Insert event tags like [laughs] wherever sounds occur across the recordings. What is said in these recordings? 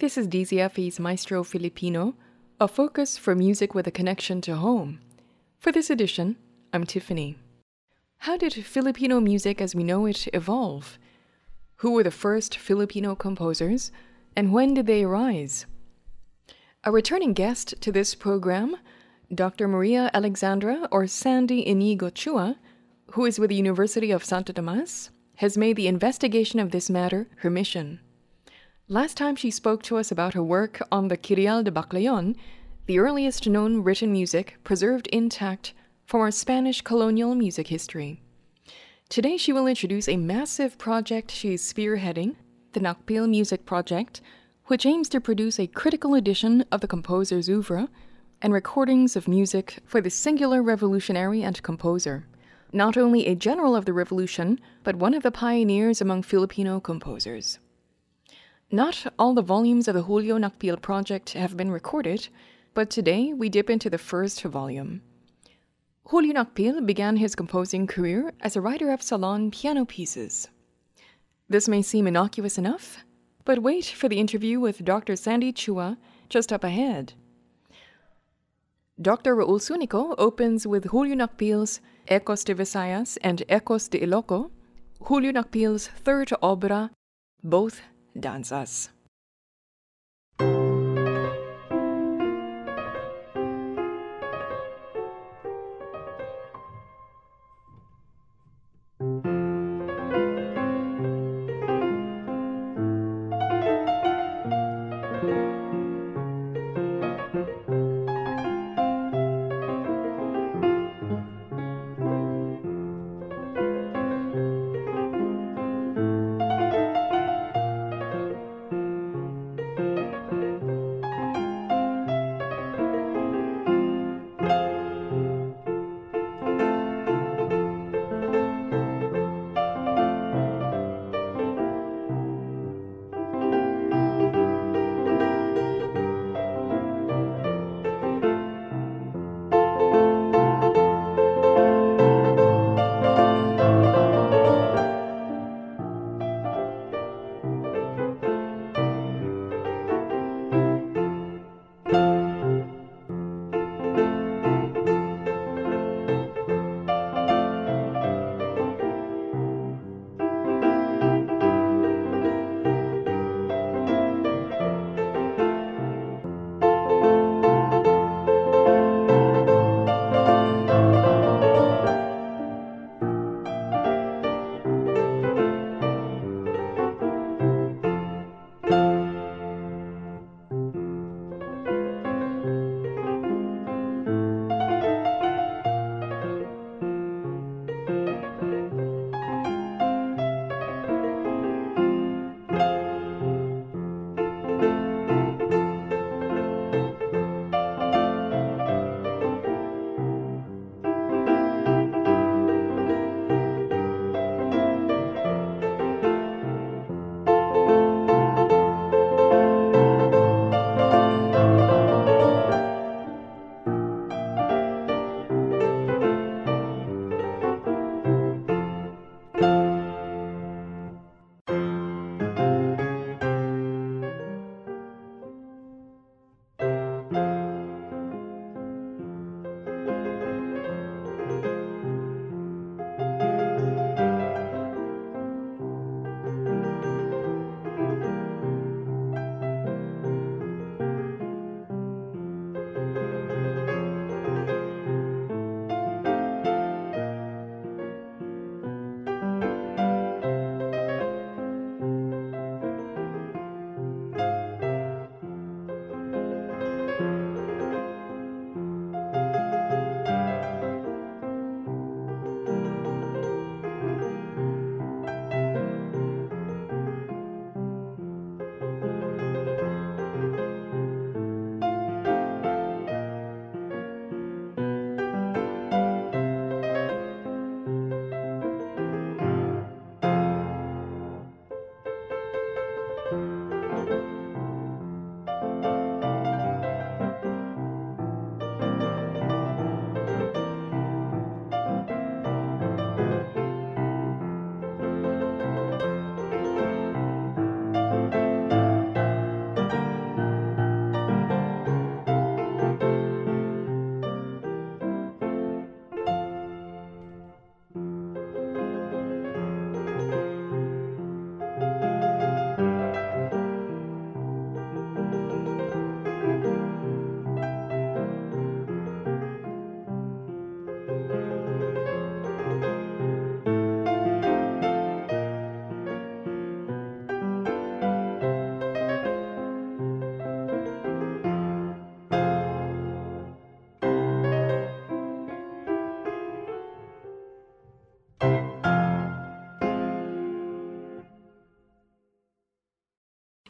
This is DZFE's Maestro Filipino, a focus for music with a connection to home. For this edition, I'm Tiffany. How did Filipino music as we know it evolve? Who were the first Filipino composers, and when did they arise? A returning guest to this program, Dr. Maria Alexandra or Sandy Iñigo Chua, who is with the University of Santo Tomas, has made the investigation of this matter her mission. Last time she spoke to us about her work on the Kyrial de Baclayon, the earliest known written music preserved intact from our Spanish colonial music history. Today she will introduce a massive project she is spearheading, the Nakpil Music Project, which aims to produce a critical edition of the composer's oeuvre and recordings of music for the singular revolutionary and composer, not only a general of the revolution, but one of the pioneers among Filipino composers. Not all the volumes of the Julio Nakpil project have been recorded, but today we dip into the first volume. Julio Nakpil began his composing career as a writer of salon piano pieces. This may seem innocuous enough, but wait for the interview with Dr. Sandy Chua just up ahead. Dr. Raul Sunico opens with Julio Nakpil's Ecos de Visayas and Ecos de Iloco, Julio Nakpil's third obra, both danzas.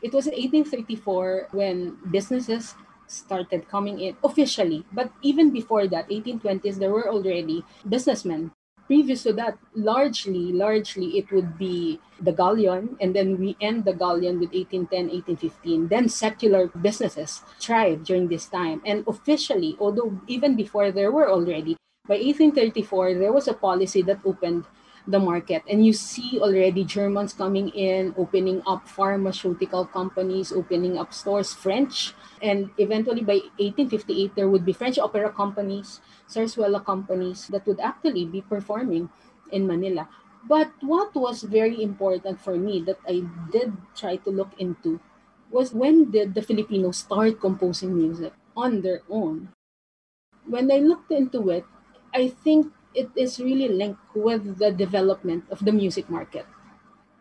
It was 1834 when businesses started coming in officially. But even before that, 1820s, there were already businessmen previous to that, largely, largely it would be the galleon, and then we end the galleon with 1810, 1815. Then secular businesses thrived during this time. And officially, although even before there were already, by 1834, there was a policy that opened the market. And you see already Germans coming in, opening up pharmaceutical companies, opening up stores, French. And eventually by 1858, there would be French opera companies, zarzuela companies that would actually be performing in Manila. But what was very important for me that I did try to look into was when did the Filipinos start composing music on their own? When I looked into it, I think it is really linked with the development of the music market.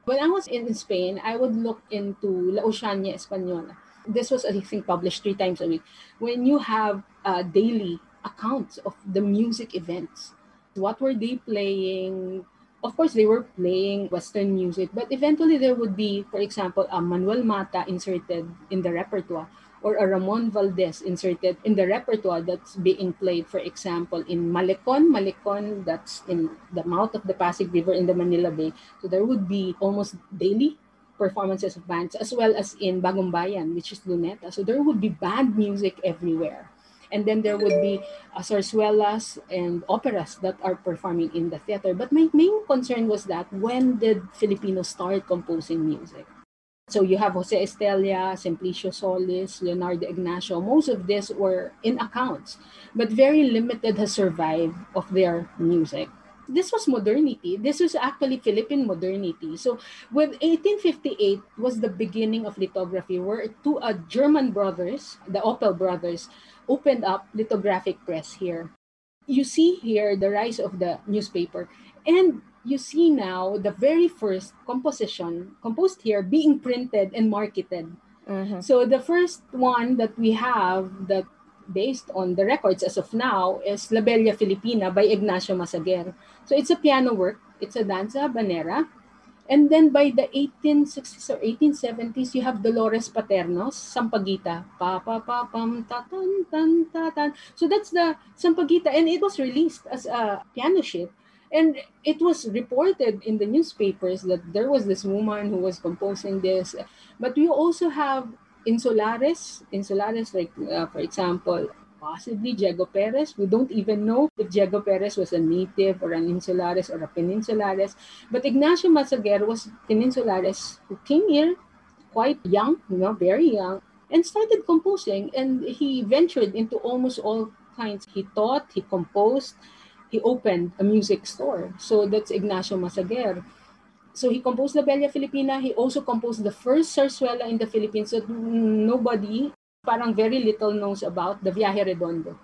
When I was in Spain, I would look into La Oceania Española. This was, I think, published three times a week. When you have uh, daily accounts of the music events, what were they playing? Of course, they were playing Western music, but eventually there would be, for example, a Manuel Mata inserted in the repertoire or a Ramon Valdez inserted in the repertoire that's being played, for example, in Malecon. Malecon, that's in the mouth of the Pasig River in the Manila Bay. So there would be almost daily performances of bands, as well as in Bagumbayan, which is Luneta. So there would be band music everywhere. And then there would be uh, zarzuelas and operas that are performing in the theater. But my main concern was that when did Filipinos start composing music? So you have Jose Estella, Simplicio Solis, Leonardo Ignacio. Most of these were in accounts, but very limited has survived of their music. This was modernity. This was actually Philippine modernity. So with 1858 was the beginning of lithography where two uh, German brothers, the Oppel brothers, opened up lithographic press here. You see here the rise of the newspaper. And you see now the very first composition composed here being printed and marketed. Mm-hmm. So the first one that we have that based on the records as of now is La Bella Filipina by Ignacio Masaguer. So it's a piano work, it's a danza habanera. And then by the 1860s or 1870s, you have Dolores Paterno's Sampaguita. Pa pa pa pam ta tan tan ta tan. So that's the Sampaguita, and it was released as a piano sheet and it was reported in the newspapers that there was this woman who was composing this but we also have insulares insulares like uh, for example possibly Diego Perez. We don't even know if Diego Perez was a native or an insulares or a peninsulares. But Ignacio Masaguer was peninsulares who came here quite young, you know, very young, and started composing. And he ventured into almost all kinds. He taught, he composed, he opened a music store. So that's Ignacio Masaguer. So he composed La Bella Filipina. He also composed the first zarzuela in the Philippines that nobody, parang very little knows about, the Viaje Redondo.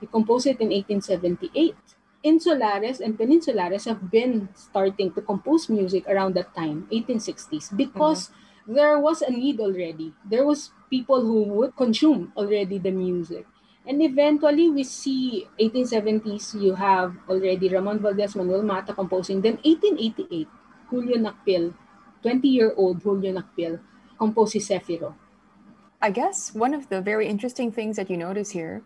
He composed it in 1878. Insulares and Peninsulares have been starting to compose music around that time, 1860s, because mm-hmm. there was a need already. There was people who would consume already the music. And eventually, we see 1870s, you have already Ramon Valdez, Manuel Mata composing. Then 1888, Julio Nakpil, 20-year-old Julio Nakpil, composes Zefiro. I guess one of the very interesting things that you notice here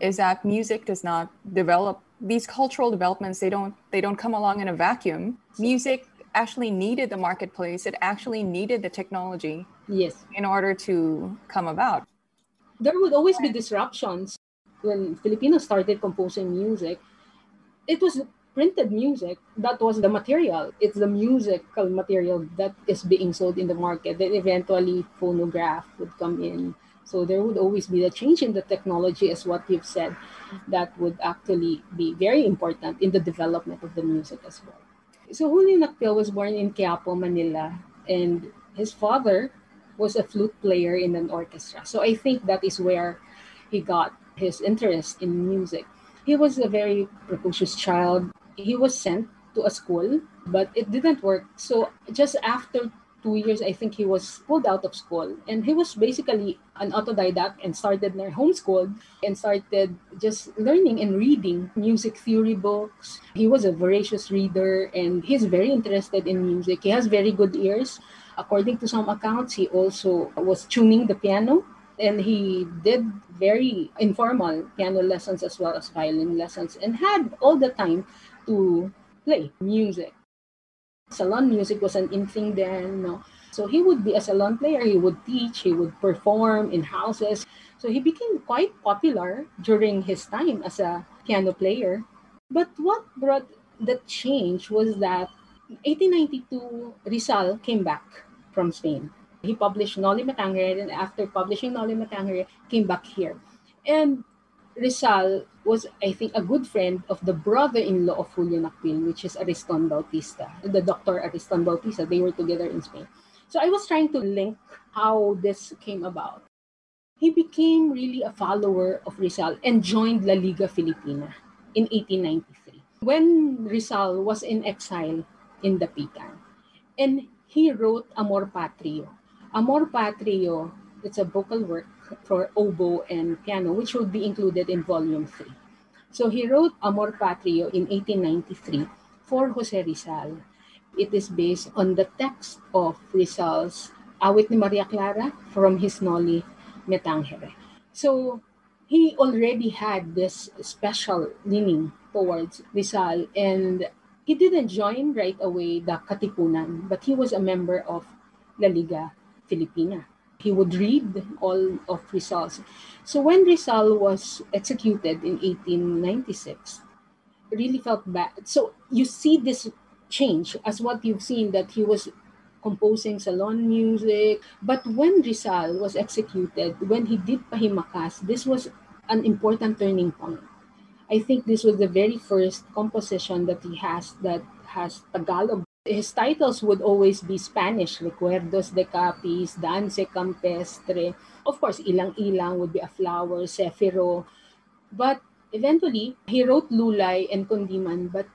is that music does not develop these cultural developments they don't they don't come along in a vacuum music actually needed the marketplace it actually needed the technology yes in order to come about there would always be disruptions when Filipinos started composing music. It was printed music that was the material. It's the musical material that is being sold in the market. Then eventually phonograph would come in. So there would always be a change in the technology, as what you've said, that would actually be very important in the development of the music as well. So Julio Nakpil was born in Quiapo, Manila, and his father was a flute player in an orchestra. So I think that is where he got his interest in music. He was a very precocious child. He was sent to a school, but it didn't work. So just after two years, I think he was pulled out of school. And he was basically an autodidact and started their homeschooled and started just learning and reading music theory books. He was a voracious reader and he's very interested in music. He has very good ears According to some accounts, he also was tuning the piano and he did very informal piano lessons as well as violin lessons and had all the time to play music. Salon music was an in thing then, no. So he would be a salon player, he would teach, he would perform in houses. So he became quite popular during his time as a piano player. But what brought the change was that 1892 Rizal came back from Spain. He published Noli Me Tangere, and after publishing Noli Me Tangere, came back here. And Rizal was, I think, a good friend of the brother-in-law of Julio Nakpil, which is Ariston Bautista, the doctor Ariston Bautista. They were together in Spain. So I was trying to link how this came about. He became really a follower of Rizal and joined La Liga Filipina in 1893 when Rizal was in exile in Dapitan. And he wrote Amor Patrio. Amor Patrio, it's a vocal work for oboe and piano, which would be included in volume 3. So he wrote Amor Patrio in 1893 for Jose Rizal. It is based on the text of Rizal's Awit ni Maria Clara from his Noli Me Tangere. So he already had this special leaning towards Rizal and he didn't join right away the Katipunan, but he was a member of La Liga Filipina he would read all of Rizal's. So when Rizal was executed in 1896, really felt bad. So you see this change as what you've seen that he was composing salon music. But when Rizal was executed, when he did Pahimakas, this was an important turning point. I think this was the very first composition that he has that has Tagalog his titles would always be Spanish, Recuerdos de Capis, Danse Campestre. Of course, Ilang Ilang would be a flower, Sefiro. But eventually, he wrote Lulay and Kundiman. But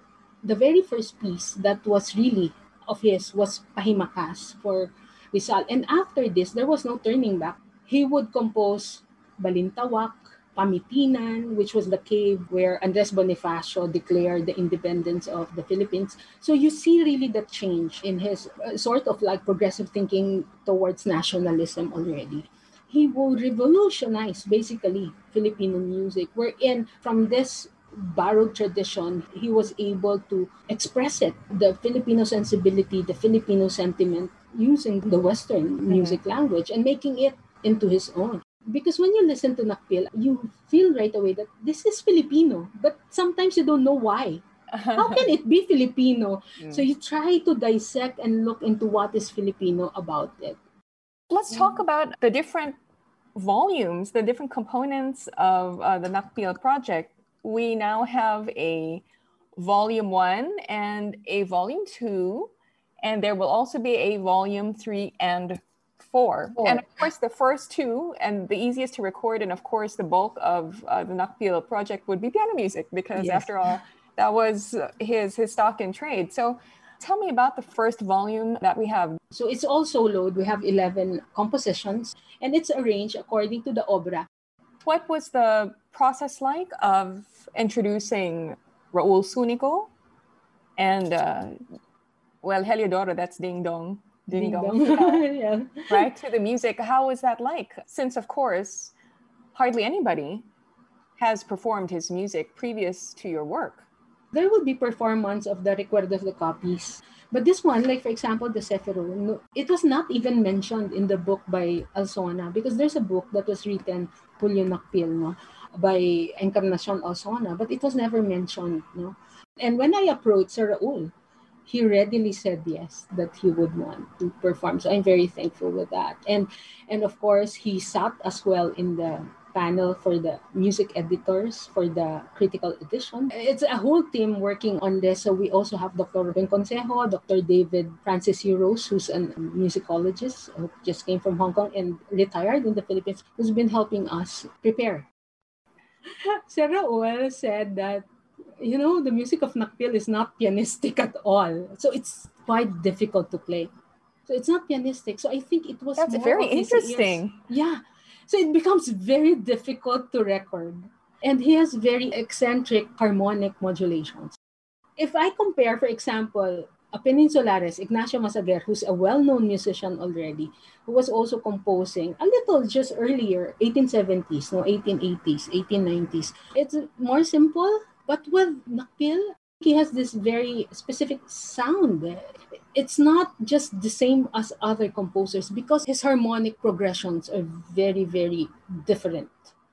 the very first piece that was really of his was Pahimakas for Rizal. And after this, there was no turning back. He would compose Balintawak, Pamitinan, which was the cave where Andres Bonifacio declared the independence of the Philippines. So you see really the change in his uh, sort of like progressive thinking towards nationalism already. He will revolutionize basically Filipino music, wherein from this borrowed tradition, he was able to express it, the Filipino sensibility, the Filipino sentiment, using the Western mm-hmm. music mm-hmm. language and making it into his own because when you listen to Nakpil, you feel right away that this is Filipino, but sometimes you don't know why. [laughs] How can it be Filipino? Mm. So you try to dissect and look into what is Filipino about it. Let's talk about the different volumes, the different components of uh, the Nakpil project. We now have a volume one and a volume two, and there will also be a volume three and four. four. And of course, the first two and the easiest to record, and of course, the bulk of uh, the Nakpil project would be piano music because, yes. after all, that was his his stock in trade. So, tell me about the first volume that we have. So it's all soloed. We have eleven compositions, and it's arranged according to the obra. What was the process like of introducing Raul Sunico and uh, well, Heliodoro, that's Ding Dong, Ding, dong. [laughs] [laughs] yeah. Right to the music. How was that like? Since, of course, hardly anybody has performed his music previous to your work. There would be performance of the Recuerdos de Capis. But this one, like for example, the Sefiro, it was not even mentioned in the book by Alzona because there's a book that was written, Julio Nakpil, no, by Encarnacion Alzona, but it was never mentioned. No? And when I approached Sir Raul, he readily said yes that he would want to perform so i'm very thankful with that and and of course he sat as well in the panel for the music editors for the critical edition. It's a whole team working on this. So we also have Dr. Ruben Consejo, Dr. David Francis Urrows, who's a musicologist who just came from Hong Kong and retired in the Philippines, who's been helping us prepare. [laughs] Sir Raul said that you know, the music of Nakpil is not pianistic at all. So it's quite difficult to play. So it's not pianistic. So I think it was That's very interesting. Yeah. So it becomes very difficult to record. And he has very eccentric harmonic modulations. If I compare, for example, a Peninsulares, Ignacio Masaguer, who's a well-known musician already, who was also composing a little just earlier, 1870s, no, 1880s, 1890s. It's more simple, but with Nakpil, he has this very specific sound. It's not just the same as other composers because his harmonic progressions are very, very different.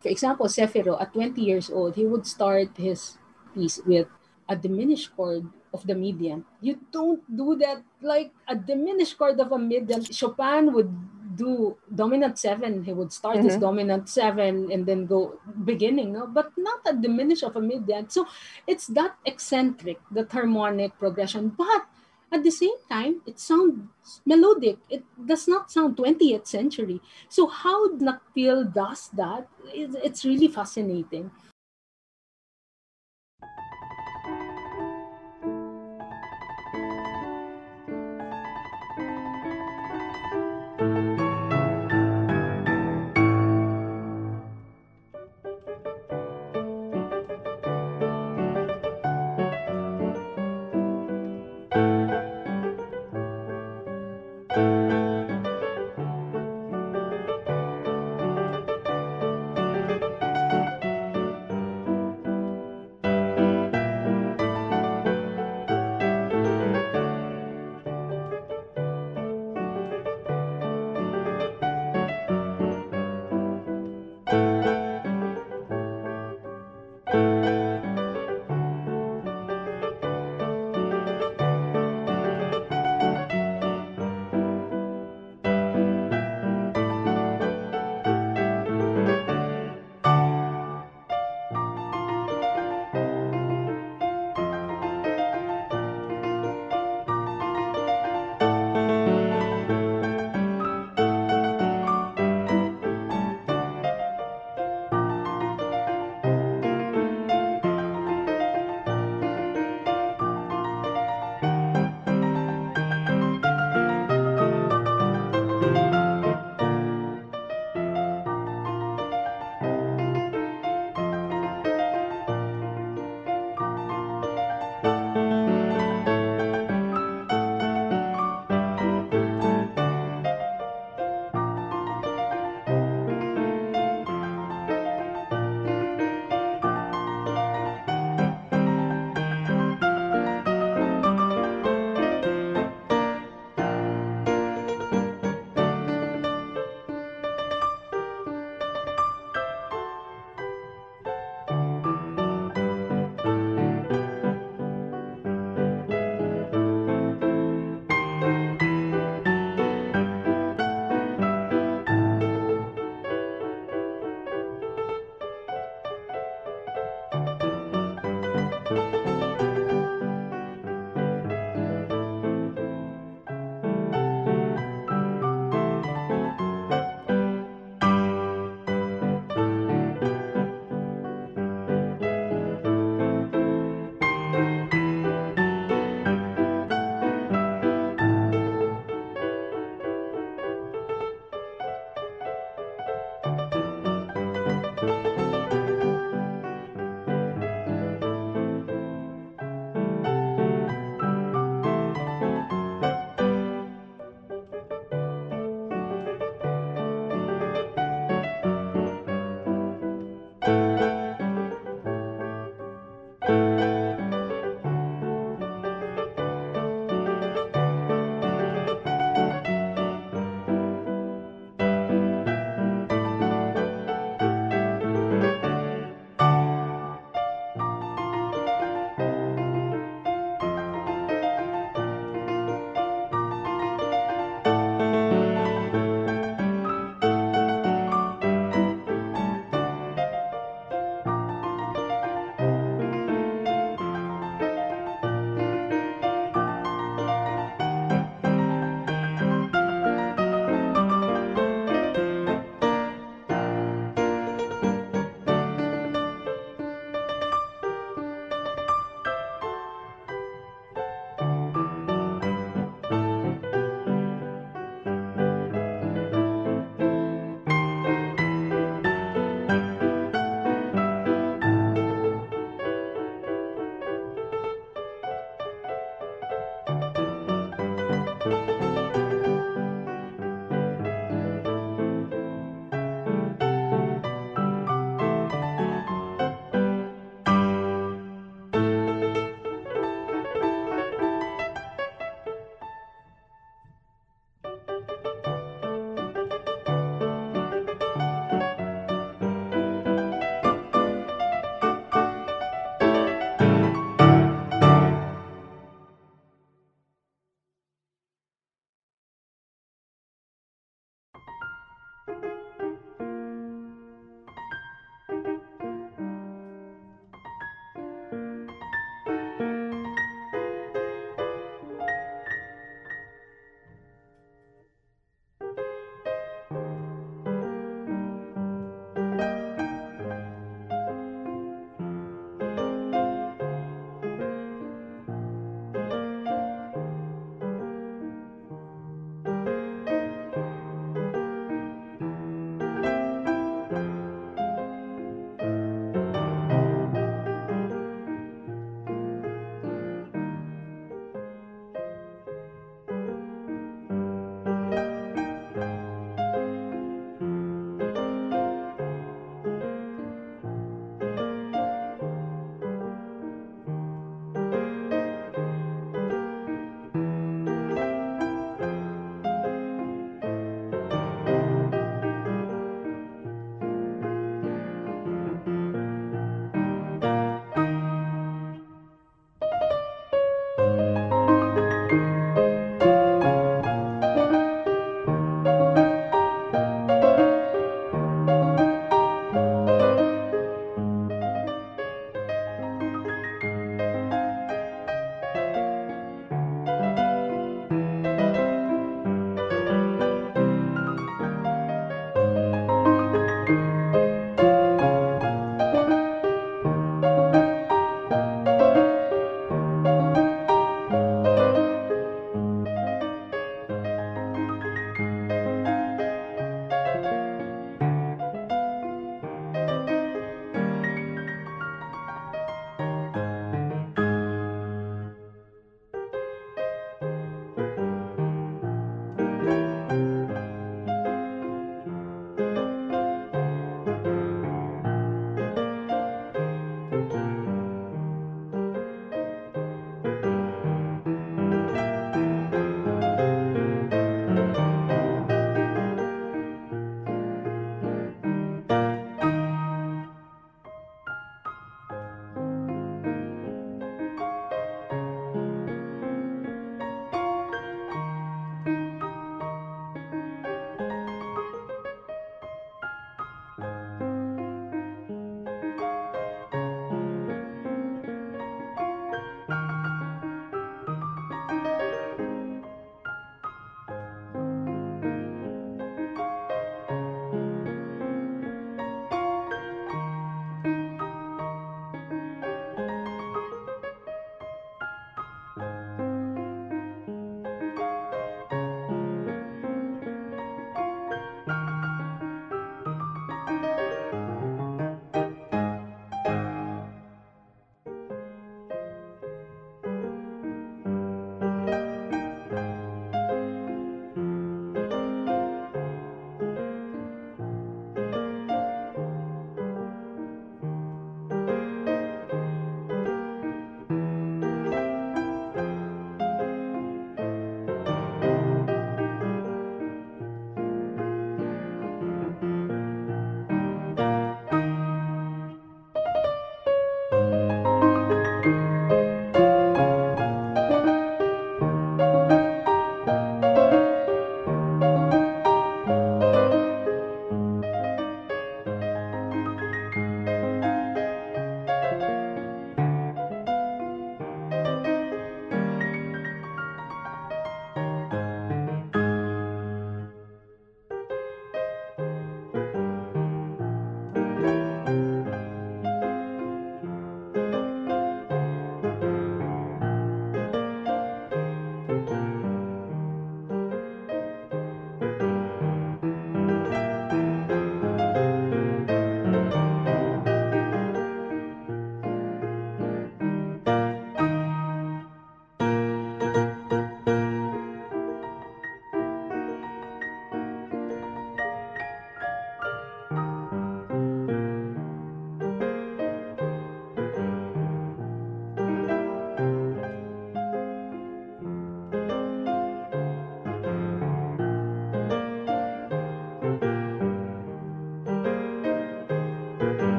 For example, Sefiro, at 20 years old, he would start his piece with a diminished chord of the median. You don't do that like a diminished chord of a median. Chopin would do dominant seven. He would start mm-hmm. his dominant seven and then go beginning, no? but not a diminish of a median. So it's that eccentric, that harmonic progression. But at the same time, it sounds melodic. It does not sound 20th century. So how Nakpil does that, it's really fascinating.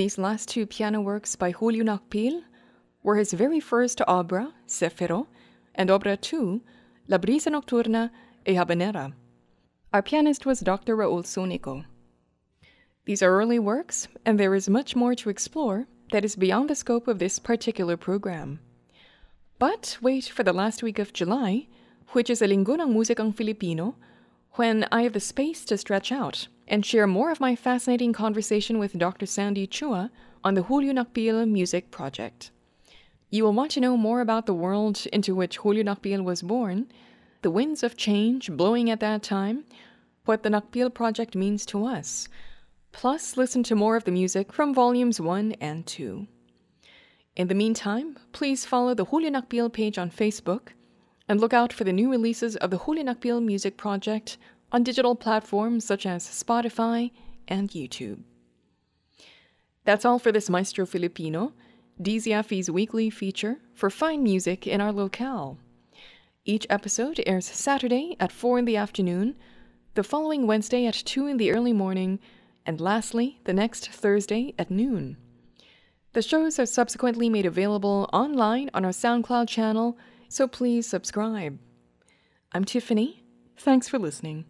These last two piano works by Julio Nakpil were his very first opera, Céfiro, and Opera 2, La Brisa Nocturna e Habanera. Our pianist was Dr. Raul Sunico. These are early works, and there is much more to explore that is beyond the scope of this particular program. But wait for the last week of July, which is a Linggo ng Musikang Filipino, when I have the space to stretch out and share more of my fascinating conversation with Dr. Sandy Chua on the Julio Nakpil Music Project. You will want to know more about the world into which Julio Nakpil was born, the winds of change blowing at that time, what the Nakpil Project means to us, plus listen to more of the music from volumes 1 and 2. In the meantime, please follow the Julio Nakpil page on Facebook and look out for the new releases of the Julio Nakpil Music Project on digital platforms such as Spotify and YouTube. That's all for this Maestro Filipino, DZFE's weekly feature for fine music in our locale. Each episode airs Saturday at 4 in the afternoon, the following Wednesday at 2 in the early morning, and lastly, the next Thursday at noon. The shows are subsequently made available online on our SoundCloud channel, so please subscribe. I'm Tiffany. Thanks for listening.